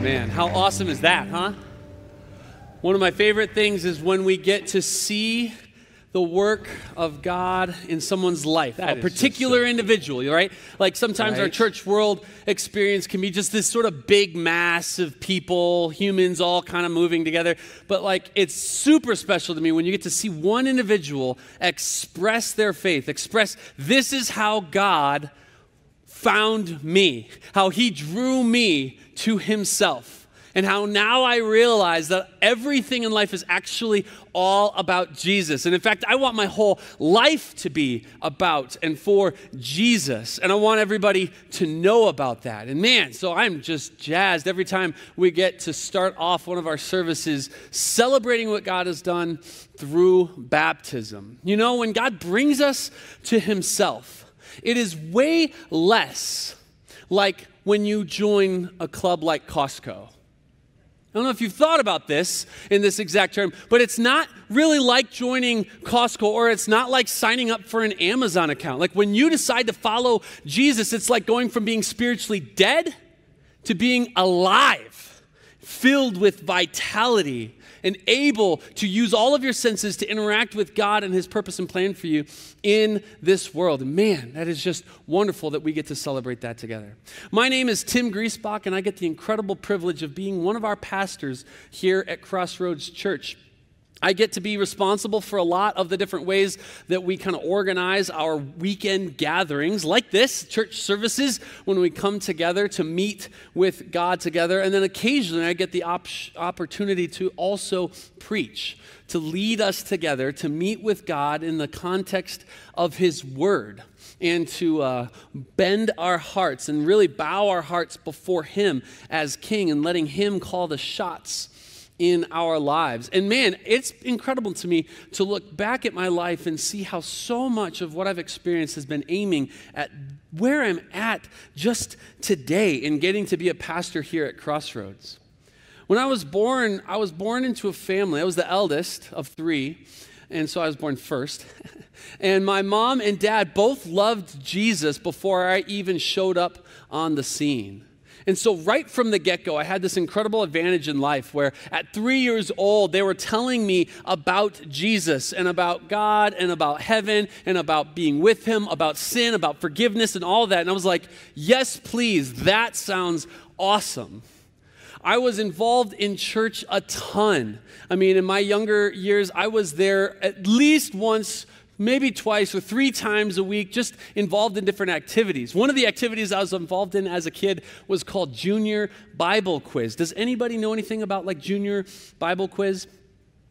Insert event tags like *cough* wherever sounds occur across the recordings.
man, how awesome is that, huh? One of my favorite things is when we get to see the work of God in someone's life, That a particular so- individual, right? Like sometimes our church world experience can be just this sort of big mass of people, humans all kind of moving together. But like it's super special to me when you get to see one individual express their faith, express this is how God found me, how he drew me to himself, and how now I realize that everything in life is actually all about Jesus. And in fact, I want my whole life to be about and for Jesus. And I want everybody to know about that. And man, so I'm just jazzed every time we get to start off one of our services celebrating what God has done through baptism. You know, when God brings us to himself, it is way less like when you join a club like Costco. I don't know if you've thought about this in this exact term, but it's not really like joining Costco or it's not like signing up for an Amazon account. Like when you decide to follow Jesus, it's like going from being spiritually dead to being alive, filled with vitality and able to use all of your senses to interact with God and His purpose and plan for you in this world. Man, that is just wonderful that we get to celebrate that together. My name is Tim Griesbach, and I get the incredible privilege of being one of our pastors here at Crossroads Church. I get to be responsible for a lot of the different ways that we kind of organize our weekend gatherings, like this church services, when we come together to meet with God together. And then occasionally I get the op- opportunity to also preach, to lead us together, to meet with God in the context of His Word. And to uh, bend our hearts and really bow our hearts before Him as King and letting Him call the shots in our lives. And man, it's incredible to me to look back at my life and see how so much of what I've experienced has been aiming at where I'm at just today in getting to be a pastor here at Crossroads. When I was born, I was born into a family. I was the eldest of three, and so I was born first. *laughs* and my mom and dad both loved Jesus before I even showed up on the scene. And so, right from the get go, I had this incredible advantage in life where at three years old, they were telling me about Jesus and about God and about heaven and about being with Him, about sin, about forgiveness, and all that. And I was like, yes, please, that sounds awesome. I was involved in church a ton. I mean, in my younger years, I was there at least once maybe twice or three times a week, just involved in different activities. One of the activities I was involved in as a kid was called Junior Bible Quiz. Does anybody know anything about like Junior Bible Quiz?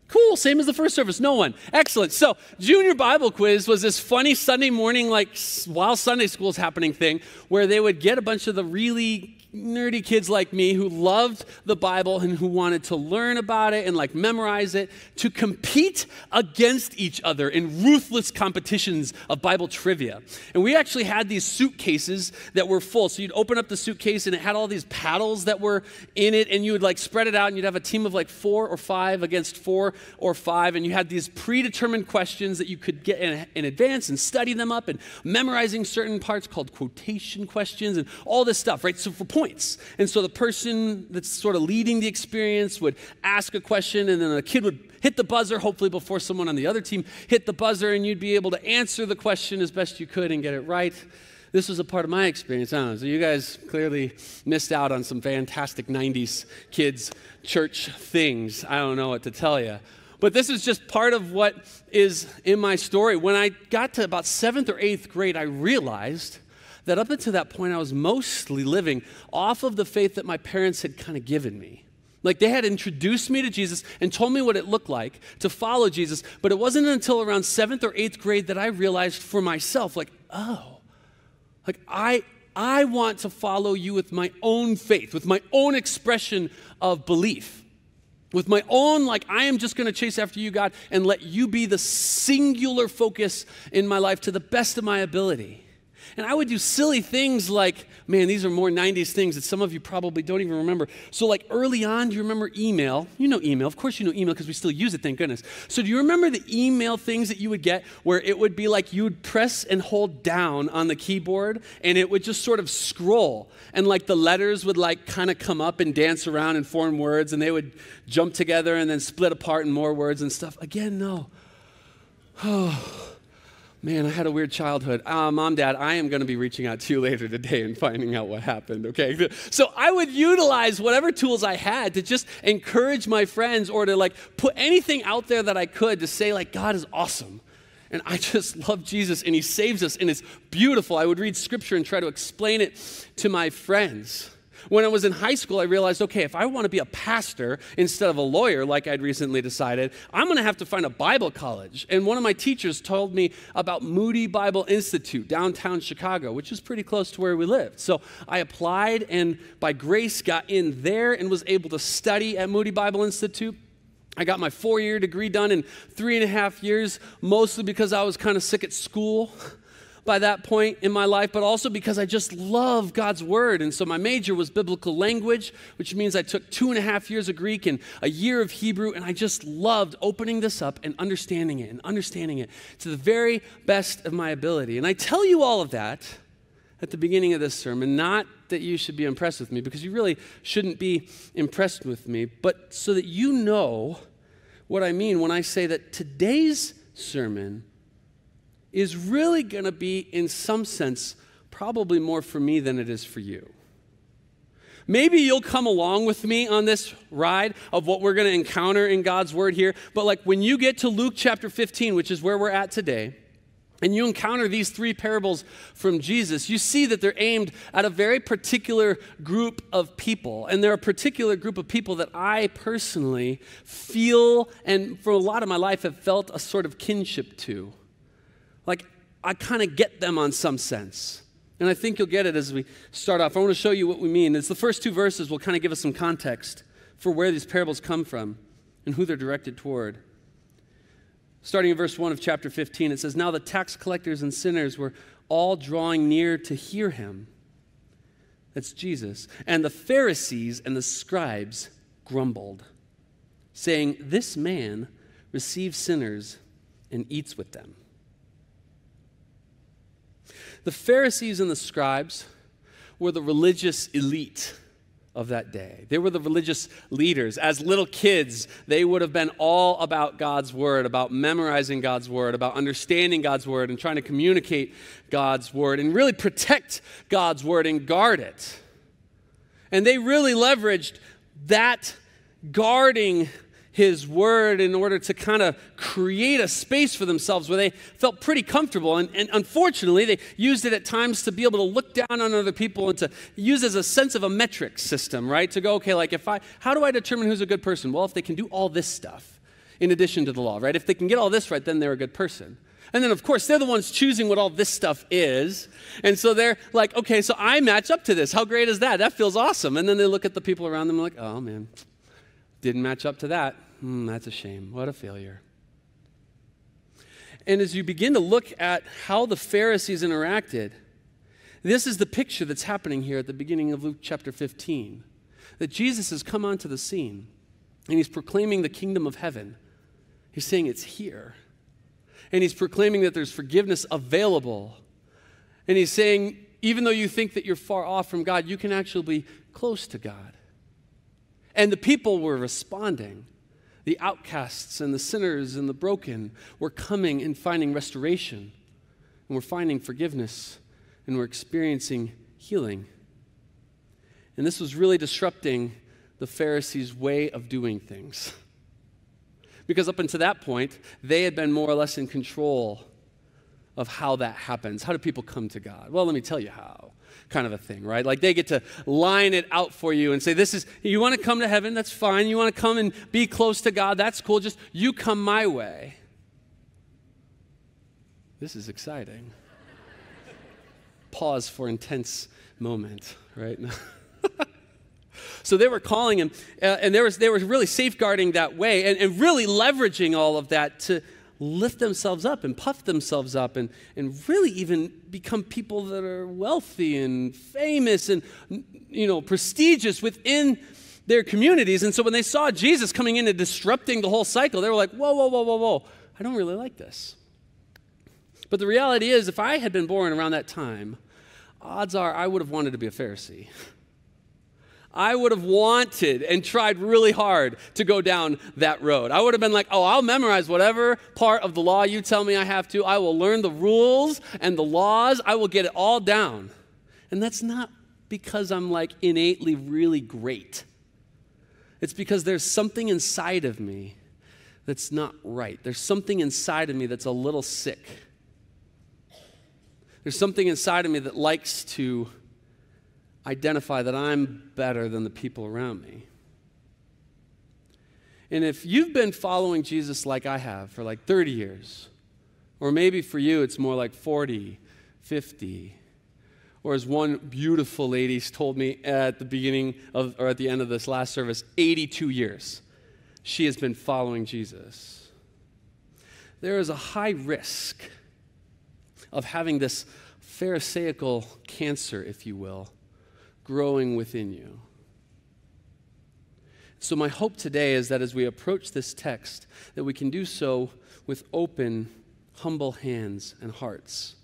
Cool, same as the first service. No one. Excellent. So, Junior Bible Quiz was this funny Sunday morning, like while Sunday school's happening thing, where they would get a bunch of the really nerdy kids like me who loved the Bible and who wanted to learn about it and like memorize it to compete against each other in ruthless competitions of Bible trivia. And we actually had these suitcases that were full. So you'd open up the suitcase and it had all these paddles that were in it and you would like spread it out and you'd have a team of like four or five against four or five and you had these predetermined questions that you could get in, in advance and study them up and memorizing certain parts called quotation questions and all this stuff, right? So for points. And so the person that's sort of leading the experience would ask a question and then a kid would hit the buzzer, hopefully before someone on the other team hit the buzzer, and you'd be able to answer the question as best you could and get it right. This was a part of my experience. Know. So you guys clearly missed out on some fantastic 90s kids church things. I don't know what to tell you. But this is just part of what is in my story. When I got to about seventh or eighth grade, I realized that up until that point, I was mostly living off of the faith that my parents had kind of given me. Like they had introduced me to Jesus and told me what it looked like to follow Jesus, but it wasn't until around seventh or eighth grade that I realized for myself, like, oh, like I I want to follow you with my own faith, with my own expression of belief. With my own, like, I am just gonna chase after you, God, and let you be the singular focus in my life to the best of my ability. And I would do silly things like, man, these are more 90s things that some of you probably don't even remember. So, like early on, do you remember email? You know email. Of course, you know email because we still use it, thank goodness. So, do you remember the email things that you would get where it would be like you would press and hold down on the keyboard and it would just sort of scroll? And like the letters would like kind of come up and dance around and form words and they would jump together and then split apart in more words and stuff. Again, no. *sighs* Oh. Man, I had a weird childhood. Uh, Mom, Dad, I am going to be reaching out to you later today and finding out what happened, okay? So I would utilize whatever tools I had to just encourage my friends or to like put anything out there that I could to say, like, God is awesome. And I just *laughs* love Jesus and He saves us and it's beautiful. I would read scripture and try to explain it to my friends. When I was in high school, I realized okay, if I want to be a pastor instead of a lawyer, like I'd recently decided, I'm going to have to find a Bible college. And one of my teachers told me about Moody Bible Institute, downtown Chicago, which is pretty close to where we lived. So I applied and by grace got in there and was able to study at Moody Bible Institute. I got my four year degree done in three and a half years, mostly because I was kind of sick at school *laughs* by that point in my life, but also because I just love God's word. And so my major was biblical language, which means I took two and a half years of Greek and a year of Hebrew, and I just loved opening this up and understanding it and understanding it to the very best of my ability. And I tell you all of that at the beginning of this sermon, not that you should be impressed with me, because you really shouldn't be impressed with me, but so that you know what I mean when I say that today's sermon is really going to be, in some sense, probably more for me than it is for you. Maybe you'll come along with me on this ride of what we're going to encounter in God's Word here. But, like, when you get to Luke chapter 15, which is where we're at today, and you encounter these three parables from Jesus, you see that they're aimed at a very particular group of people. And they're a particular group of people that I personally feel, and for a lot of my life have felt a sort of kinship to like I kind of get them on some sense. And I think you'll get it as we start off. I want to show you what we mean. It's the first two verses will kind of give us some context for where these parables come from and who they're directed toward. Starting in verse 1 of chapter 15, it says, Now the tax collectors and sinners were all drawing near to hear him. That's Jesus. And the Pharisees and the scribes grumbled, saying, This man receives sinners and eats with them. The Pharisees and the scribes were the religious elite of that day. They were the religious leaders. As little kids, they would have been all about God's word, about memorizing God's word, about understanding God's word and trying to communicate God's word and really protect God's word and guard it. And they really leveraged that guarding his word in order to kind of create a space for themselves where they felt pretty comfortable. And, and, unfortunately, they used it at times to be able to look down on other people and to use as a sense of a metric system, right? To go, okay, like if I, how do I determine who's a good person? Well, if they can do all this stuff in addition to the law, right? If they can get all this right, then they're a good person. And then, of course, they're the ones choosing what all this stuff is. And so they're like, okay, so I match up to this. How great is that? That feels awesome. And then they look at the people around them and like, oh man, didn't match up to that. Hmm, that's a shame. What a failure. And as you begin to look at how the Pharisees interacted, this is the picture that's happening here at the beginning of Luke chapter 15. That Jesus has come onto the scene and he's proclaiming the kingdom of heaven. He's saying it's here. And he's proclaiming that there's forgiveness available. And he's saying, even though you think that you're far off from God, you can actually be close to God. And the people were responding. The outcasts and the sinners and the broken were coming and finding restoration, and we're finding forgiveness, and we're experiencing healing. And this was really disrupting the Pharisees' way of doing things. Because up until that point, they had been more or less in control of how that happens. How do people come to God? Well, let me tell you how kind of a thing, right? Like they get to line it out for you and say, This is, you want to come to heaven? That's fine. You want to come and be close to God? That's cool. Just you come my way. This is exciting. *laughs* Pause for intense moment, right? *laughs* so they were calling him, uh, and they were, they were really safeguarding that way and, and really leveraging all of that to lift themselves up and puff themselves up and, and really even become people that are wealthy and famous and you know prestigious within their communities. And so when they saw Jesus coming in and disrupting the whole cycle, they were like, whoa, whoa, whoa, whoa, whoa, I don't really like this. But the reality is, if I had been born around that time, odds are I would have wanted to be a Pharisee. *laughs* I would have wanted and tried really hard to go down that road. I would have been like, oh, I'll memorize whatever part of the law you tell me I have to. I will learn the rules and the laws. I will get it all down. And that's not because I'm like innately really great. It's because there's something inside of me that's not right. There's something inside of me that's a little sick. There's something inside of me that likes to identify that I'm better than the people around me. And if you've been following Jesus like I have for like 30 years, or maybe for you it's more like 40, 50, or as one beautiful lady told me at the beginning of, or at the end of this last service, 82 years she has been following Jesus. There is a high risk of having this Pharisaical cancer, if you will, growing within you. So, my hope today is that as we approach this text, that we can do so with open, humble hands and hearts.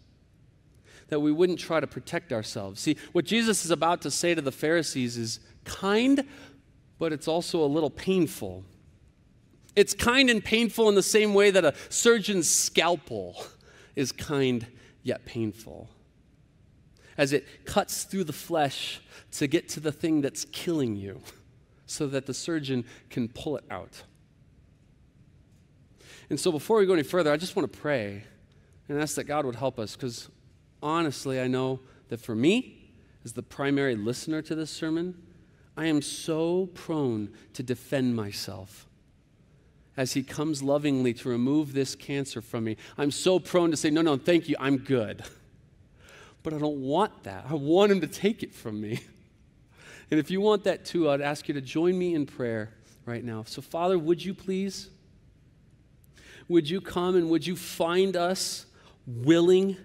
That we wouldn't try to protect ourselves. See, what Jesus is about to say to the Pharisees is kind, but it's also a little painful. It's kind and painful in the same way that a surgeon's scalpel is kind yet painful. As it cuts through the flesh to get to the thing that's killing you so that the surgeon can pull it out. And so, before we go any further, I just want to pray and ask that God would help us because honestly, I know that for me, as the primary listener to this sermon, I am so prone to defend myself as He comes lovingly to remove this cancer from me. I'm so prone to say, No, no, thank you, I'm good. *laughs* But I don't want that. I want Him to take it from me. *laughs* And if you want that too, I'd ask you to join me in prayer right now. So, Father, would you please? Would you come and would you find us willing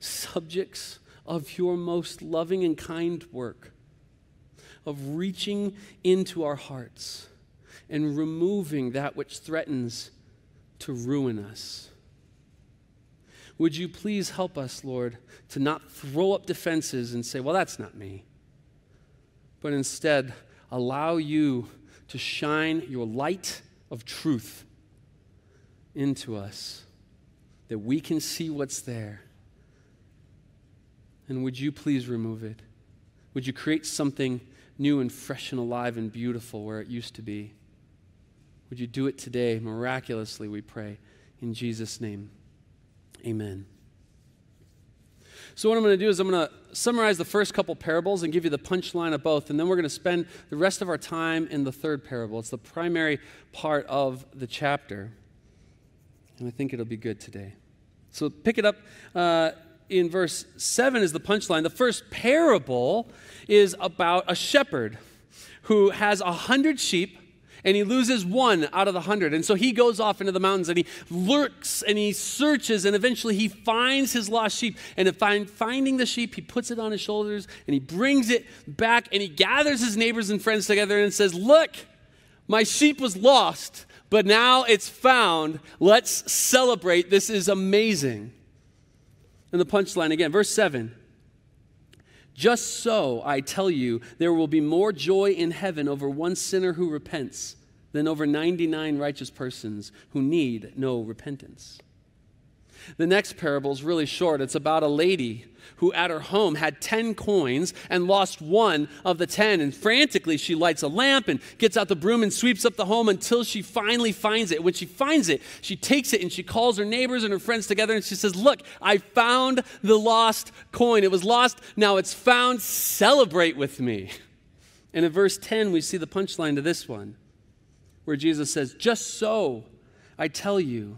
subjects of your most loving and kind work, of reaching into our hearts and removing that which threatens to ruin us? Would you please help us, Lord, to not throw up defenses and say, well, that's not me but instead allow you to shine your light of truth into us, that we can see what's there. And would you please remove it? Would you create something new and fresh and alive and beautiful where it used to be? Would you do it today, miraculously, we pray. In Jesus' name, amen. So, what I'm going to do is I'm going to summarize the first couple parables and give you the punchline of both. And then we're going to spend the rest of our time in the third parable. It's the primary part of the chapter. And I think it'll be good today. So, pick it up. Uh, in verse 7 is the punchline. The first parable is about a shepherd who has a hundred sheep and he loses one out of the hundred. And so he goes off into the mountains and he lurks and he searches and eventually he finds his lost sheep. And in finding the sheep, he puts it on his shoulders and he brings it back and he gathers his neighbors and friends together and says, Look, my sheep was lost, but now it's found. Let's celebrate. This is amazing. And the punchline again, verse 7. Just so, I tell you, there will be more joy in heaven over one sinner who repents than over 99 righteous persons who need no repentance. The next parable is really short. It's about a lady who at her home had 10 coins and lost one of the 10. And frantically, she lights a lamp and gets out the broom and sweeps up the home until she finally finds it. When she finds it, she takes it and she calls her neighbors and her friends together and she says, Look, I found the lost coin. It was lost, now it's found. Celebrate with me. And in verse 10, we see the punchline to this one where Jesus says, Just so, I tell you,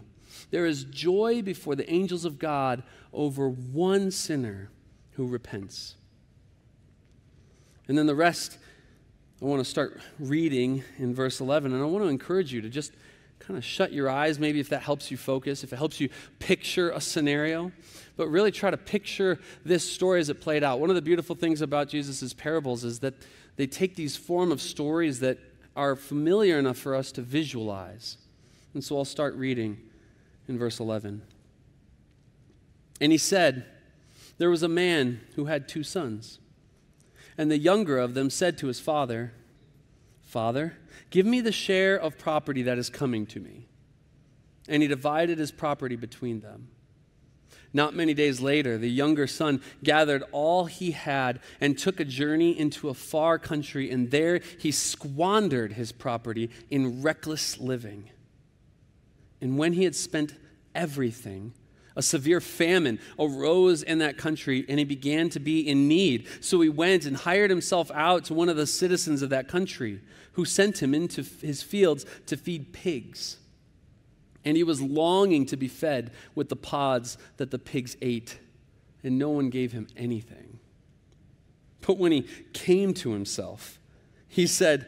there is joy before the angels of God over one sinner who repents. And then the rest, I want to start reading in verse 11, and I want to encourage you to just kind of shut your eyes, maybe if that helps you focus, if it helps you picture a scenario, but really try to picture this story as it played out. One of the beautiful things about Jesus' parables is that they take these form of stories that are familiar enough for us to visualize. And so I'll start reading in verse 11. And he said, There was a man who had two sons. And the younger of them said to his father, Father, Give me the share of property that is coming to me. And he divided his property between them. Not many days later, the younger son gathered all he had and took a journey into a far country, and there he squandered his property in reckless living. And when he had spent everything, a severe famine arose in that country, and he began to be in need. So he went and hired himself out to one of the citizens of that country who sent him into his fields to feed pigs. And he was longing to be fed with the pods that the pigs ate, and no one gave him anything. But when he came to himself, he said,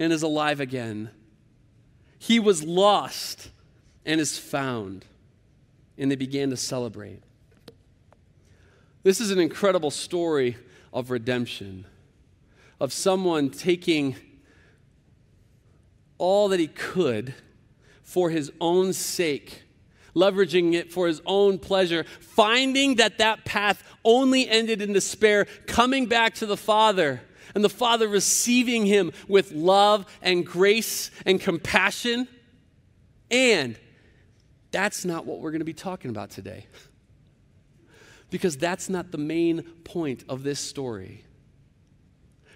and is alive again. He was lost and is found. And they began to celebrate. This is an incredible story of redemption, of someone taking all that he could for his own sake, leveraging it for his own pleasure, finding that that path only ended in despair, coming back to the Father, and the Father receiving him with love and grace and compassion. And that's not what we're going to be talking about today because that's not the main point of this story.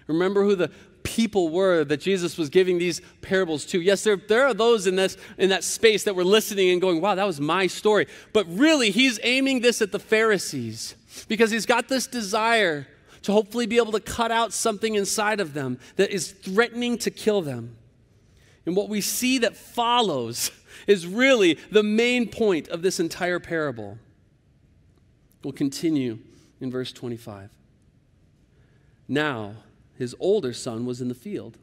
Remember who the people were that Jesus was giving these parables to. Yes, there, there are those in, this, in that space that were listening and going, wow, that was my story. But really, he's aiming this at the Pharisees because he's got this desire to hopefully be able to cut out something inside of them that is threatening to kill them. And what we see that follows *laughs* is really the main point of this entire parable. We'll continue in verse 25. Now, his older son was in the field.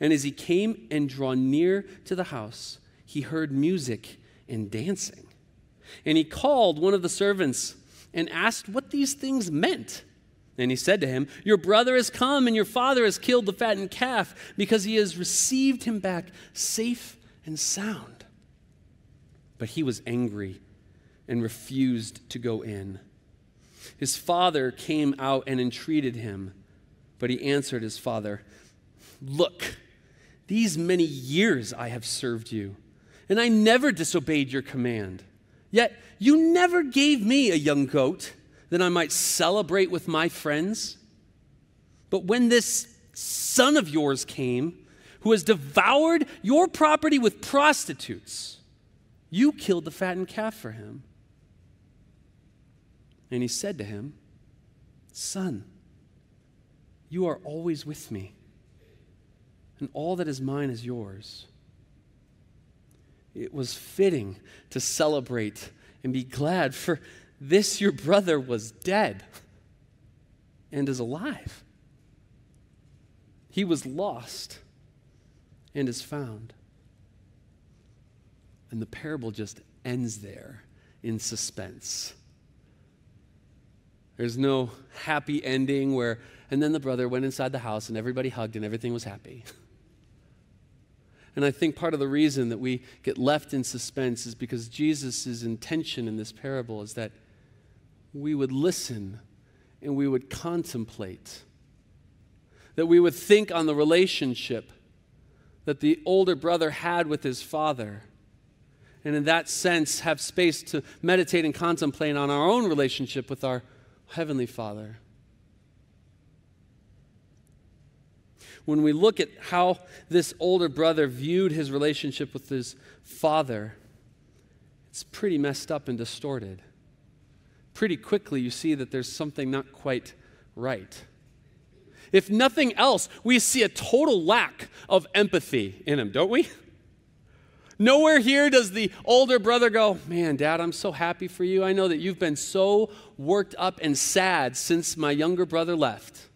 And as he came and drew near to the house, he heard music and dancing. And he called one of the servants and asked what these things meant. And he said to him, Your brother has come, and your father has killed the fattened calf, because he has received him back safe and sound. But he was angry and refused to go in. His father came out and entreated him, but he answered his father, Look, these many years I have served you, and I never disobeyed your command. Yet you never gave me a young goat that I might celebrate with my friends. But when this son of yours came, who has devoured your property with prostitutes, you killed the fattened calf for him. And he said to him, Son, you are always with me, and all that is mine is yours. It was fitting to celebrate and be glad, for this your brother was dead and is alive. He was lost and is found. And the parable just ends there in suspense. There's no happy ending where, and then the brother went inside the house and everybody hugged and everything was happy. And I think part of the reason that we get left in suspense is because Jesus' intention in this parable is that we would listen and we would contemplate, that we would think on the relationship that the older brother had with his father. And in that sense, have space to meditate and contemplate on our own relationship with our Heavenly Father. when we look at how this older brother viewed his relationship with his father, it's pretty messed up and distorted. Pretty quickly, you see that there's something not quite right. If nothing else, we see a total lack of empathy in him, don't we? Nowhere here does the older brother go, Man, dad, I'm so happy for you. I know that you've been so worked up and sad since my younger brother left.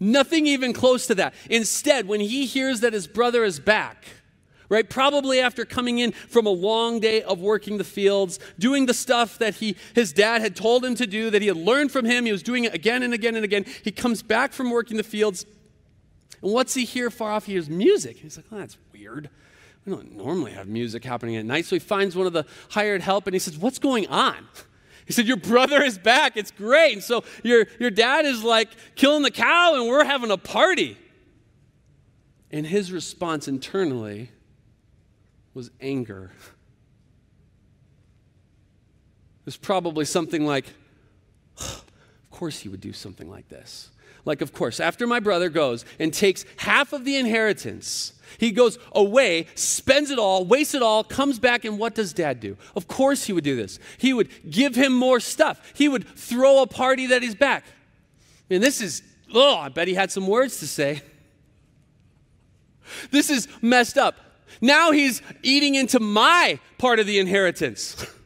Nothing even close to that. Instead, when he hears that his brother is back, right, probably after coming in from a long day of working the fields, doing the stuff that he, his dad had told him to do, that he had learned from him, he was doing it again and again and again. He comes back from working the fields, and what's he hear far off? He hears music. He's like, oh, that's weird. We don't normally have music happening at night. So he finds one of the hired help and he says, What's going on? He said, Your brother is back. It's great. And so your, your dad is like killing the cow and we're having a party. And his response internally was anger. It was probably something like, Of course he would do something like this. Like, of course, after my brother goes and takes half of the inheritance, he goes away, spends it all, wastes it all, comes back, and what does dad do? Of course, he would do this. He would give him more stuff. He would throw a party that he's back. And this is, oh, I bet he had some words to say. This is messed up. Now he's eating into my part of the inheritance. *laughs*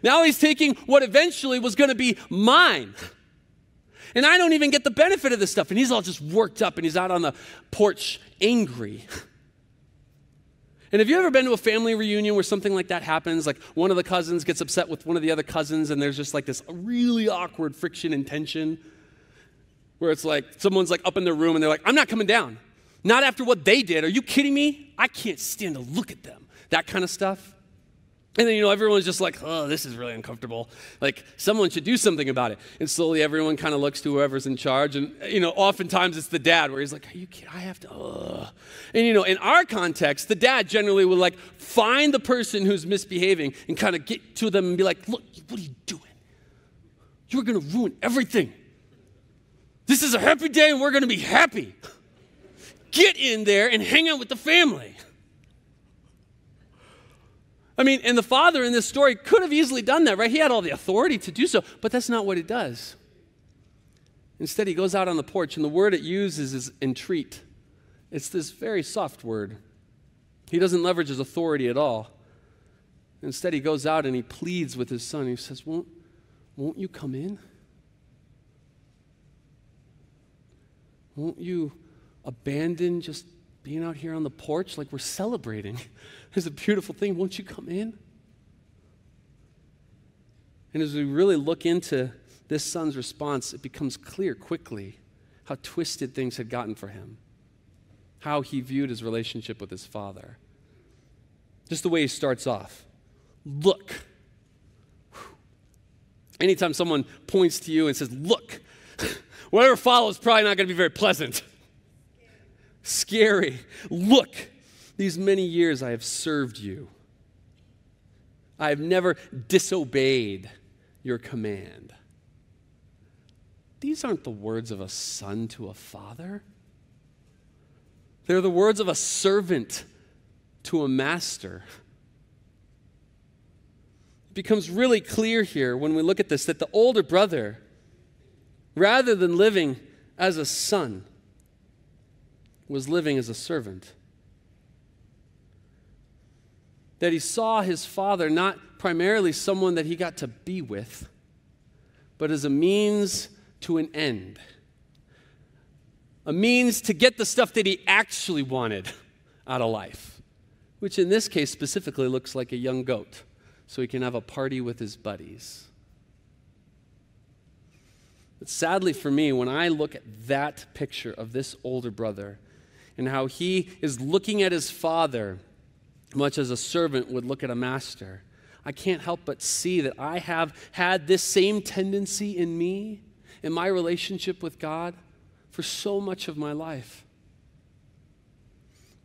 Now he's taking what eventually was going to be mine. And I don't even get the benefit of this stuff. And he's all just worked up and he's out on the porch angry. *laughs* And have you ever been to a family reunion where something like that happens? Like one of the cousins gets upset with one of the other cousins, and there's just like this really awkward friction and tension where it's like someone's like up in their room and they're like, I'm not coming down. Not after what they did. Are you kidding me? I can't stand to look at them. That kind of stuff. And then, you know, everyone's just like, oh, this is really uncomfortable. Like, someone should do something about it. And slowly everyone kind of looks to whoever's in charge. And, you know, oftentimes it's the dad where he's like, are you kidding? I have to, ugh. And, you know, in our context, the dad generally will like find the person who's misbehaving and kind of get to them and be like, look, what are you doing? You're going to ruin everything. This is a happy day and we're going to be happy. Get in there and hang out with the family. I mean, and the father in this story could have easily done that, right? He had all the authority to do so, but that's not what he does. Instead, he goes out on the porch, and the word it uses is entreat. It's this very soft word. He doesn't leverage his authority at all. Instead, he goes out and he pleads with his son. He says, Won't, won't you come in? Won't you abandon just being out here on the porch like we're celebrating? *laughs* It's a beautiful thing. Won't you come in? And as we really look into this son's response, it becomes clear quickly how twisted things had gotten for him, how he viewed his relationship with his father. Just the way he starts off look. Anytime someone points to you and says, look, *laughs* whatever follows probably not going to be very pleasant. Scary. Look. These many years I have served you. I have never disobeyed your command. These aren't the words of a son to a father. They're the words of a servant to a master. It becomes really clear here when we look at this that the older brother, rather than living as a son, was living as a servant that he saw his father not primarily someone that he got to be with, but as a means to an end. A means to get the stuff that he actually wanted out of life, which in this case specifically looks like a young goat, so he can have a party with his buddies. But sadly for me, when I look at that picture of this older brother, and how he is looking at his father much as a servant would look at a master. I can't help but see that I have had this same tendency in me, in my relationship with God, for so much of my life.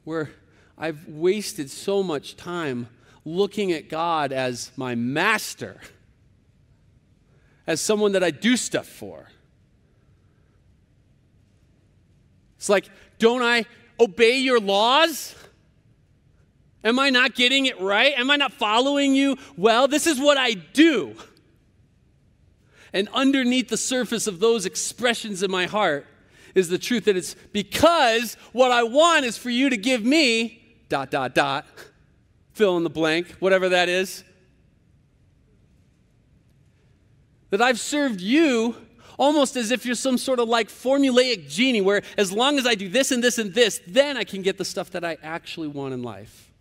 Where I've wasted so much time looking at God as my master, as someone that I do stuff for. It's like, don't I obey your laws? Am I not getting it right? Am I not following you well? This is what I do. And underneath the surface of those expressions in my heart is the truth that it's because what I want is for you to give me dot, dot, dot, fill in the blank, whatever that is. That I've served you almost as if you're some sort of like formulaic genie where as long as I do this and this and this, then I can get the stuff that I actually want in life.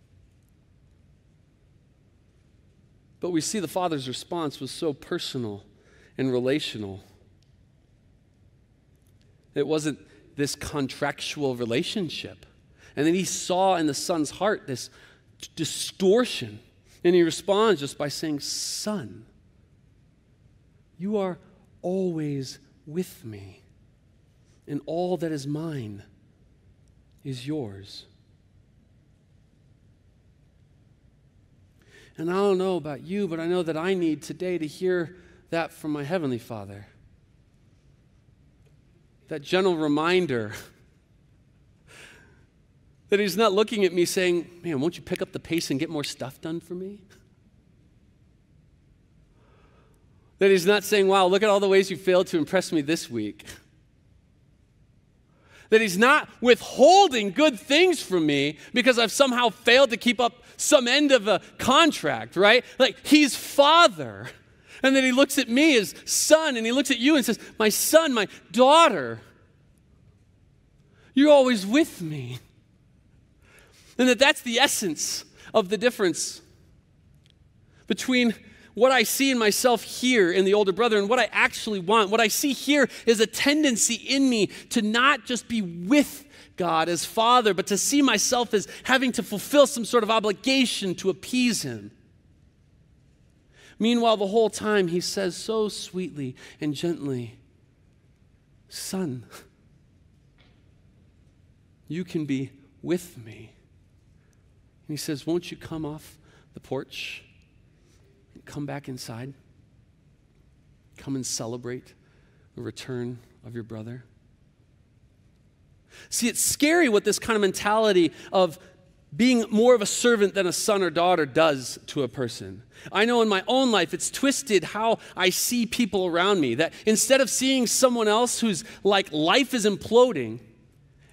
But we see the father's response was so personal and relational. It wasn't this contractual relationship. And then he saw in the son's heart this distortion. And he responds just by saying, Son, you are always with me, and all that is mine is yours. And I don't know about you, but I know that I need today to hear that from my Heavenly Father. That gentle reminder *laughs* that He's not looking at me saying, Man, won't you pick up the pace and get more stuff done for me? *laughs* That He's not saying, Wow, look at all the ways you failed to impress me this week. That He's not withholding good things from me because I've somehow failed to keep up some end of a contract, right? Like he's father. And then he looks at me as son, and he looks at you and says, My son, my daughter, you're always with me. And that that's the essence of the difference between what I see in myself here in the older brother and what I actually want. What I see here is a tendency in me to not just be with God as Father, but to see myself as having to fulfill some sort of obligation to appease Him. Meanwhile, the whole time he says so sweetly and gently, Son, you can be with me. And he says, Won't you come off the porch come back inside? Come and celebrate the return of your brother. See, it's scary what this kind of mentality of being more of a servant than a son or daughter does to a person. I know in my own life, it's twisted how I see people around me. That instead of seeing someone else who's like life is imploding,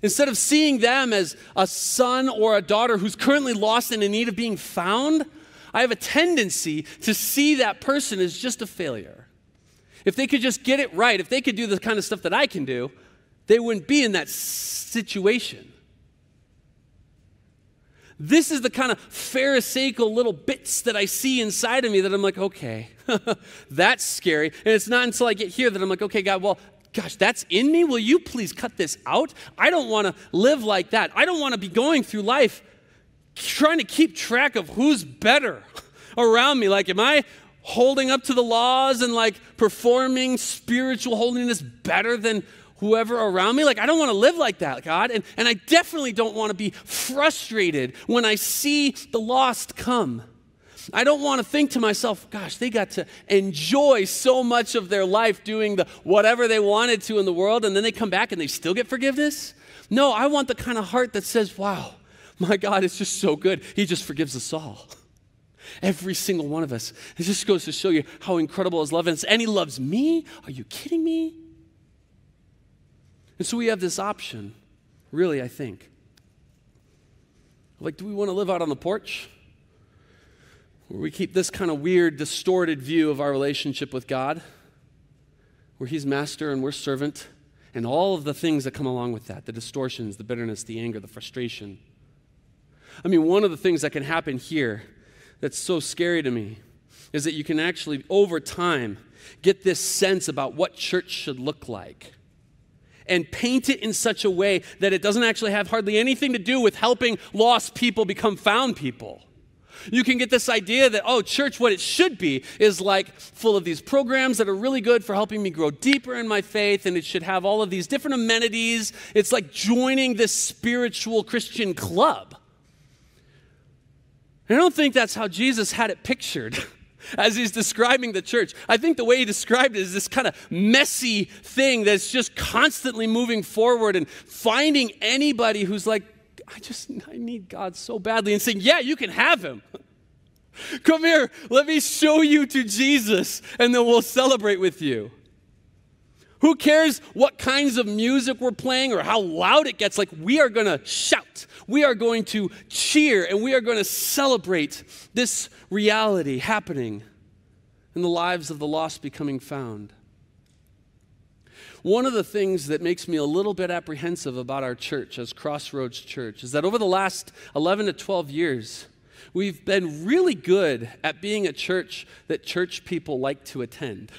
instead of seeing them as a son or a daughter who's currently lost and in need of being found, I have a tendency to see that person as just a failure. If they could just get it right, if they could do the kind of stuff that I can do, they wouldn't be in that situation. This is the kind of Pharisaical little bits that I see inside of me that I'm like, okay, *laughs* that's scary. And it's not until I get here that I'm like, okay, God, well, gosh, that's in me. Will you please cut this out? I don't want to live like that. I don't want to be going through life trying to keep track of who's better around me. Like, am I holding up to the laws and like performing spiritual holiness better than whoever around me. Like, I don't want to live like that, God. And, and I definitely don't want to be frustrated when I see the lost come. I don't want to think to myself, gosh, they got to enjoy so much of their life doing the whatever they wanted to in the world, and then they come back and they still get forgiveness. No, I want the kind of heart that says, wow, my God is just so good. He just forgives us all. Every single one of us. It just goes to show you how incredible his love is. And he loves me? Are you kidding me? And so we have this option, really, I think. Like, do we want to live out on the porch? Where we keep this kind of weird, distorted view of our relationship with God, where He's master and we're servant, and all of the things that come along with that the distortions, the bitterness, the anger, the frustration. I mean, one of the things that can happen here that's so scary to me is that you can actually, over time, get this sense about what church should look like and paint it in such a way that it doesn't actually have hardly anything to do with helping lost people become found people. You can get this idea that, oh, church, what it should be is like full of these programs that are really good for helping me grow deeper in my faith, and it should have all of these different amenities. It's like joining this spiritual Christian club. I don't think that's how Jesus had it pictured. *laughs* as he's describing the church. I think the way he described it is this kind of messy thing that's just constantly moving forward and finding anybody who's like, I just I need God so badly and saying, Yeah, you can have him. *laughs* Come here, let me show you to Jesus, and then we'll celebrate with you. Who cares what kinds of music we're playing or how loud it gets? Like, we are going to shout, we are going to cheer, and we are going to celebrate this reality happening in the lives of the lost becoming found. One of the things that makes me a little bit apprehensive about our church as Crossroads Church is that over the last 11 to 12 years, we've been really good at being a church that church people like to attend.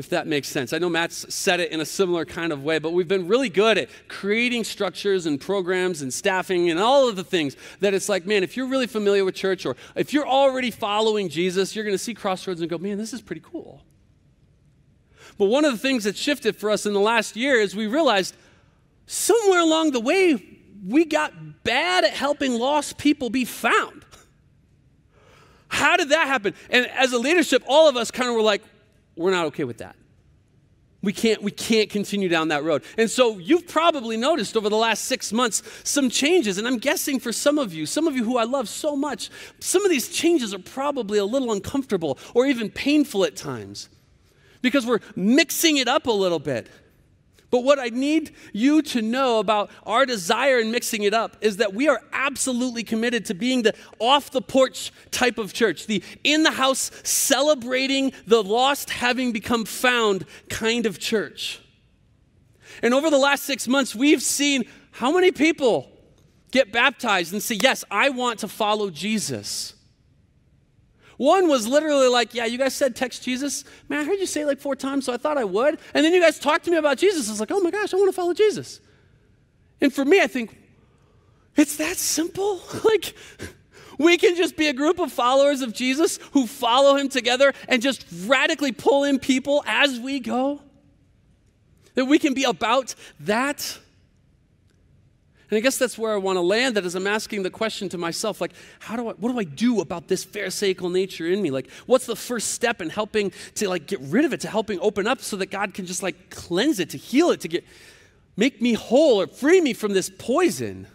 If that makes sense. I know Matt's said it in a similar kind of way, but we've been really good at creating structures and programs and staffing and all of the things that it's like, man, if you're really familiar with church or if you're already following Jesus, you're going to see Crossroads and go, man, this is pretty cool. But one of the things that shifted for us in the last year is we realized somewhere along the way, we got bad at helping lost people be found. How did that happen? And as a leadership, all of us kind of were like, we're not okay with that. We can't, we can't continue down that road. And so you've probably noticed over the last six months some changes. And I'm guessing for some of you, some of you who I love so much, some of these changes are probably a little uncomfortable or even painful at times because we're mixing it up a little bit. But what I need you to know about our desire in mixing it up is that we are absolutely committed to being the off the porch type of church, the in the house celebrating the lost having become found kind of church. And over the last six months, we've seen how many people get baptized and say, Yes, I want to follow Jesus. One was literally like, Yeah, you guys said text Jesus. Man, I heard you say it like four times, so I thought I would. And then you guys talked to me about Jesus. I was like, Oh my gosh, I want to follow Jesus. And for me, I think, it's that simple. *laughs* like, we can just be a group of followers of Jesus who follow him together and just radically pull in people as we go. That we can be about that. And I guess that's where I want to land that as I'm asking the question to myself, like, how do I, what do I do about this pharisaical nature in me? Like, what's the first step in helping to like get rid of it, to helping open up so that God can just like cleanse it, to heal it, to get, make me whole or free me from this poison?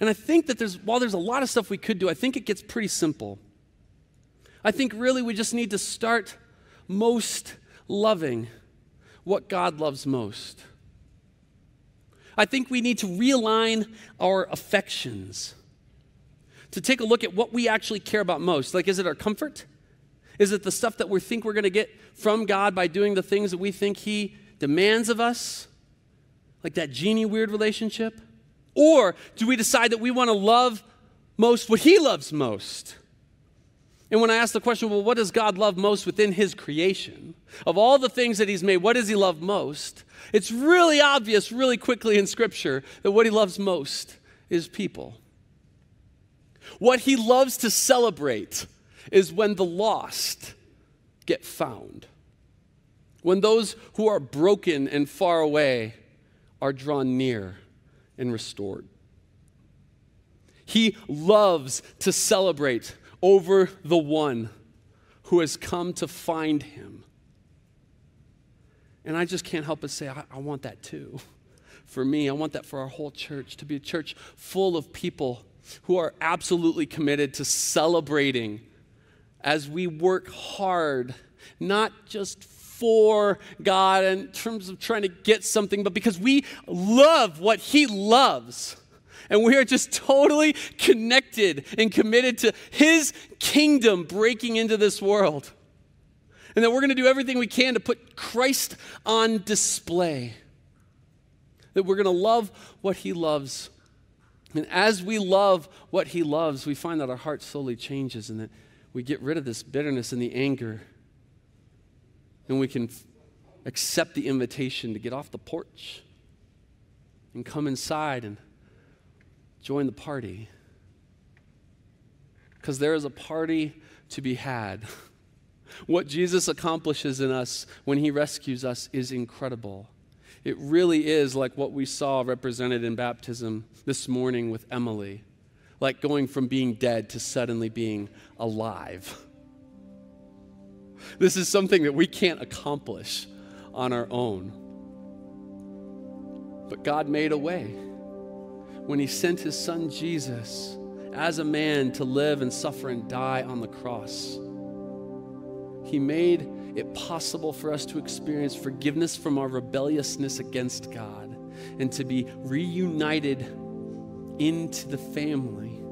And I think that there's, while there's a lot of stuff we could do, I think it gets pretty simple. I think really we just need to start most loving what God loves most. I think we need to realign our affections to take a look at what we actually care about most. Like, is it our comfort? Is it the stuff that we think we're going to get from God by doing the things that we think He demands of us? Like that genie weird relationship? Or do we decide that we want to love most what He loves most? And when I ask the question, well, what does God love most within His creation? Of all the things that He's made, what does He love most? It's really obvious, really quickly in Scripture, that what he loves most is people. What he loves to celebrate is when the lost get found, when those who are broken and far away are drawn near and restored. He loves to celebrate over the one who has come to find him and I just can't help but say, I, I want that too. *laughs* For me, I want that for our whole church to be a church full of people who are absolutely committed to celebrating as we work hard, not just for God in terms of trying to get something, but because we love what He loves. And we are just totally connected and committed to His kingdom breaking into this world and that we're going to do everything we can to put Christ on display. That we're going to love what he loves. And as we love what he loves, we find that our heart slowly changes and that we get rid of this bitterness and the anger. And we can accept the invitation to get off the porch and come inside and join the party. Because there is a party to be had. *laughs* What Jesus accomplishes in us when he rescues us is incredible. It really is like what we saw represented in baptism this morning with Emily, like going from being dead to suddenly being alive. This is something that we can't accomplish on our own. But God made a way when He sent His Son Jesus as a man to live and suffer and die on the cross. He made it possible for us to experience forgiveness from our rebelliousness against God and to be reunited into the family,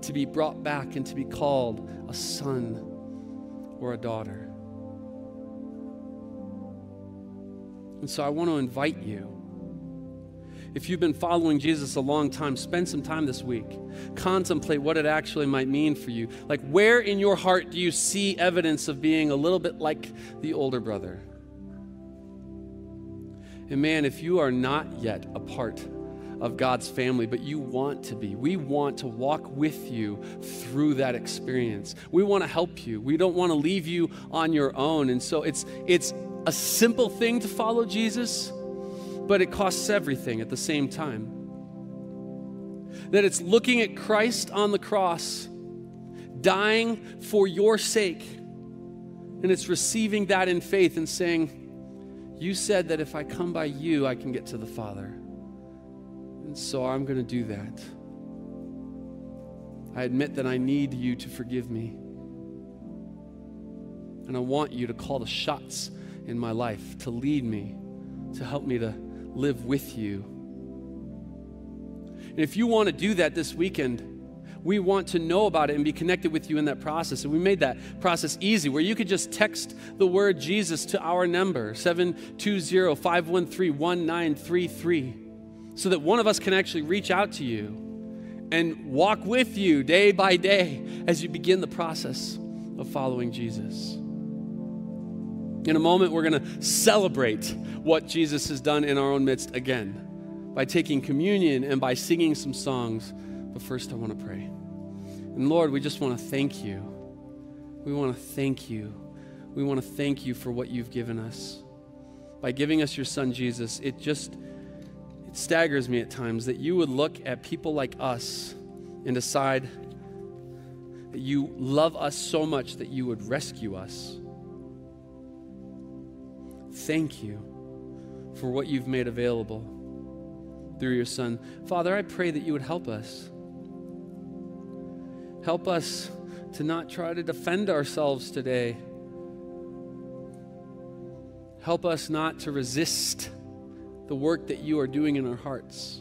to be brought back and to be called a son or a daughter. And so I want to invite you. If you've been following Jesus a long time, spend some time this week. Contemplate what it actually might mean for you. Like, where in your heart do you see evidence of being a little bit like the older brother? And man, if you are not yet a part of God's family, but you want to be. We want to walk with you through that experience. We want to help you. We don't want to leave you on your own. And so it's it's a simple thing to follow Jesus, but it costs everything at the same time. That it's looking at Christ on the cross, dying for your sake, and it's receiving that in faith and saying, You said that if I come by you, I can get to the Father. And so I'm going to do that. I admit that I need you to forgive me. And I want you to call the shots in my life, to lead me, to help me to live with you. And if you want to do that this weekend, we want to know about it and be connected with you in that process. And we made that process easy where you could just text the word Jesus to our number, 720 513 1933, so that one of us can actually reach out to you and walk with you day by day as you begin the process of following Jesus. In a moment, we're going to celebrate what Jesus has done in our own midst again by taking communion and by singing some songs. But first, I want to pray. And Lord, we just want to thank you. We want to thank you. We want to thank you for what you've given us. By giving us your son Jesus, it just it staggers me at times that you would look at people like us and decide that you love us so much that you would rescue us thank you for what you've made available through your Son. Father, I pray that you would help us. Help us to not try to defend ourselves today. Help us not to resist the work that you are doing in our hearts.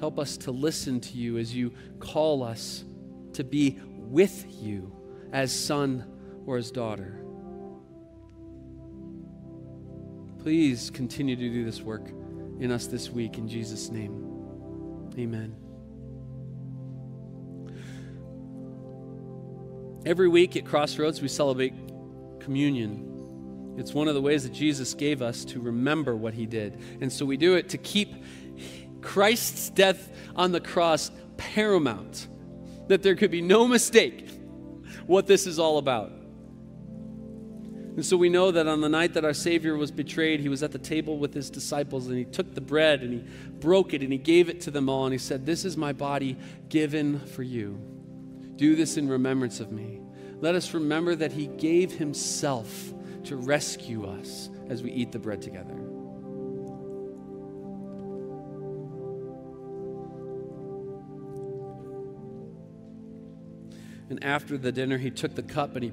Help us to listen to you as you call us to be with you as son or as daughter. Please continue to do this work in us this week in Jesus' name. Amen. Every week at Crossroads, we celebrate communion. It's one of the ways that Jesus gave us to remember what he did. And so we do it to keep Christ's death on the cross paramount, that there could be no mistake what this is all about. And so we know that on the night that our Savior was betrayed, he was at the table with his disciples and he took the bread and he broke it and he gave it to them all and he said, This is my body given for you. Do this in remembrance of me. Let us remember that he gave himself to rescue us as we eat the bread together. And after the dinner, he took the cup and he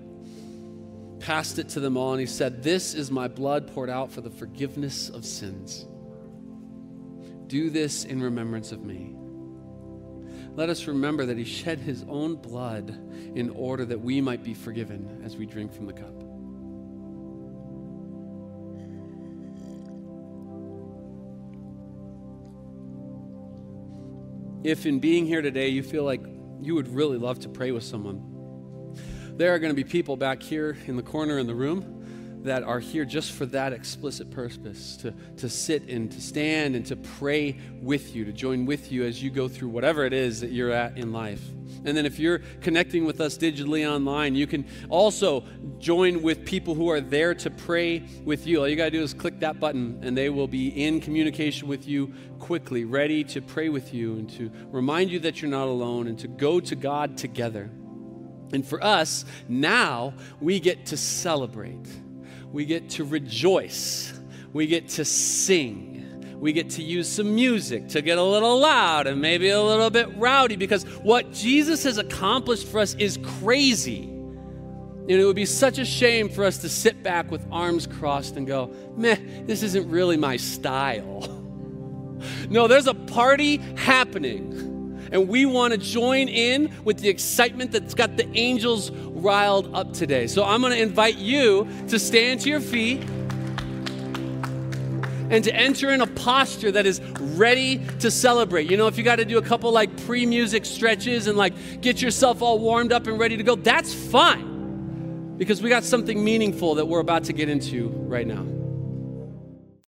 passed it to them all, and he said, This is my blood poured out for the forgiveness of sins. Do this in remembrance of me. Let us remember that he shed his own blood in order that we might be forgiven as we drink from the cup. If in being here today you feel like you would really love to pray with someone, there are going to be people back here in the corner in the room that are here just for that explicit purpose to, to sit and to stand and to pray with you, to join with you as you go through whatever it is that you're at in life. And then if you're connecting with us digitally online, you can also join with people who are there to pray with you. All you got to do is click that button, and they will be in communication with you quickly, ready to pray with you and to remind you that you're not alone and to go to God together. And for us, now we get to celebrate we get to rejoice, we get to sing. We get to use some music to get a little loud and maybe a little bit rowdy because what Jesus has accomplished for us is crazy. And it would be such a shame for us to sit back with arms crossed and go, meh, this isn't really my style. *laughs* no, there's a party happening and we want to join in with the excitement that's got the angels riled up today. So I'm going to invite you to stand to your feet and to enter in a posture that is ready to celebrate. You know, if you got to do a couple like pre music stretches and like get yourself all warmed up and ready to go, that's fine because we got something meaningful that we're about to get into right now.